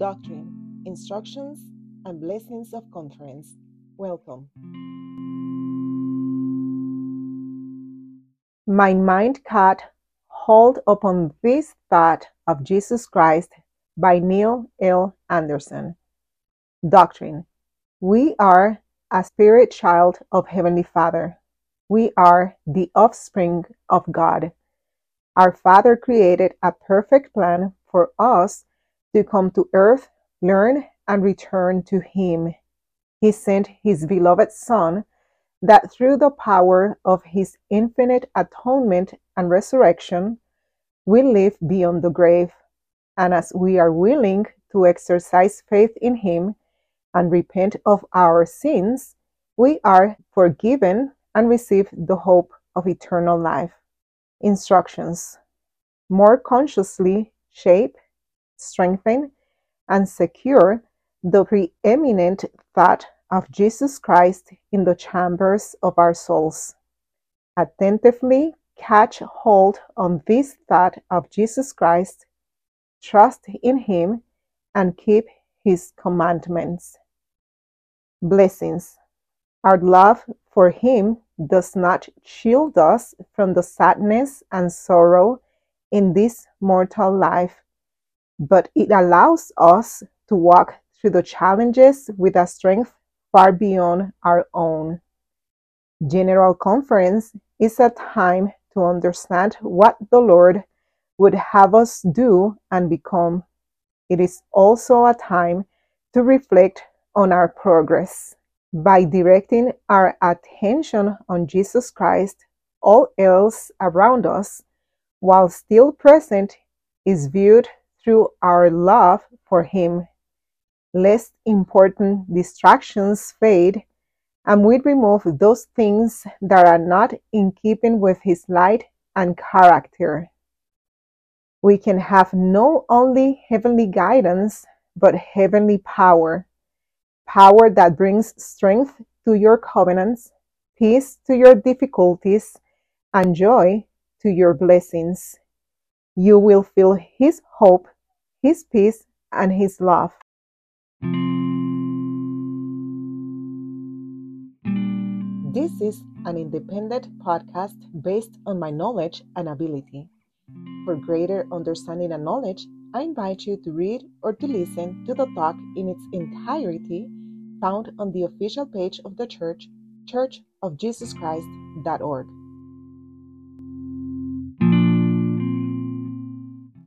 Doctrine, Instructions, and Blessings of Conference. Welcome. My mind caught hold upon this thought of Jesus Christ by Neil L. Andersen. Doctrine. We are a spirit child of Heavenly Father. We are the offspring of God. Our Father created a perfect plan for us to come to earth, learn, and return to Him. He sent His beloved Son that through the power of His infinite atonement and resurrection, we live beyond the grave. And as we are willing to exercise faith in Him and repent of our sins, we are forgiven and receive the hope of eternal life. Instructions More consciously shape strengthen, and secure the preeminent thought of Jesus Christ in the chambers of our souls. Attentively catch hold on this thought of Jesus Christ, trust in Him, and keep His commandments. Blessings. Our love for Him does not shield us from the sadness and sorrow in this mortal life but it allows us to walk through the challenges with a strength far beyond our own. General Conference is a time to understand what the Lord would have us do and become. It is also a time to reflect on our progress. By directing our attention on Jesus Christ, all else around us, while still present, is viewed through our love for Him, lest important distractions fade and we remove those things that are not in keeping with His light and character. We can have not only heavenly guidance, but heavenly power. Power that brings strength to your covenants, peace to your difficulties, and joy to your blessings you will feel His hope, His peace, and His love. This is an independent podcast based on my knowledge and ability. For greater understanding and knowledge, I invite you to read or to listen to the talk in its entirety found on the official page of the church, churchofjesuschrist.org.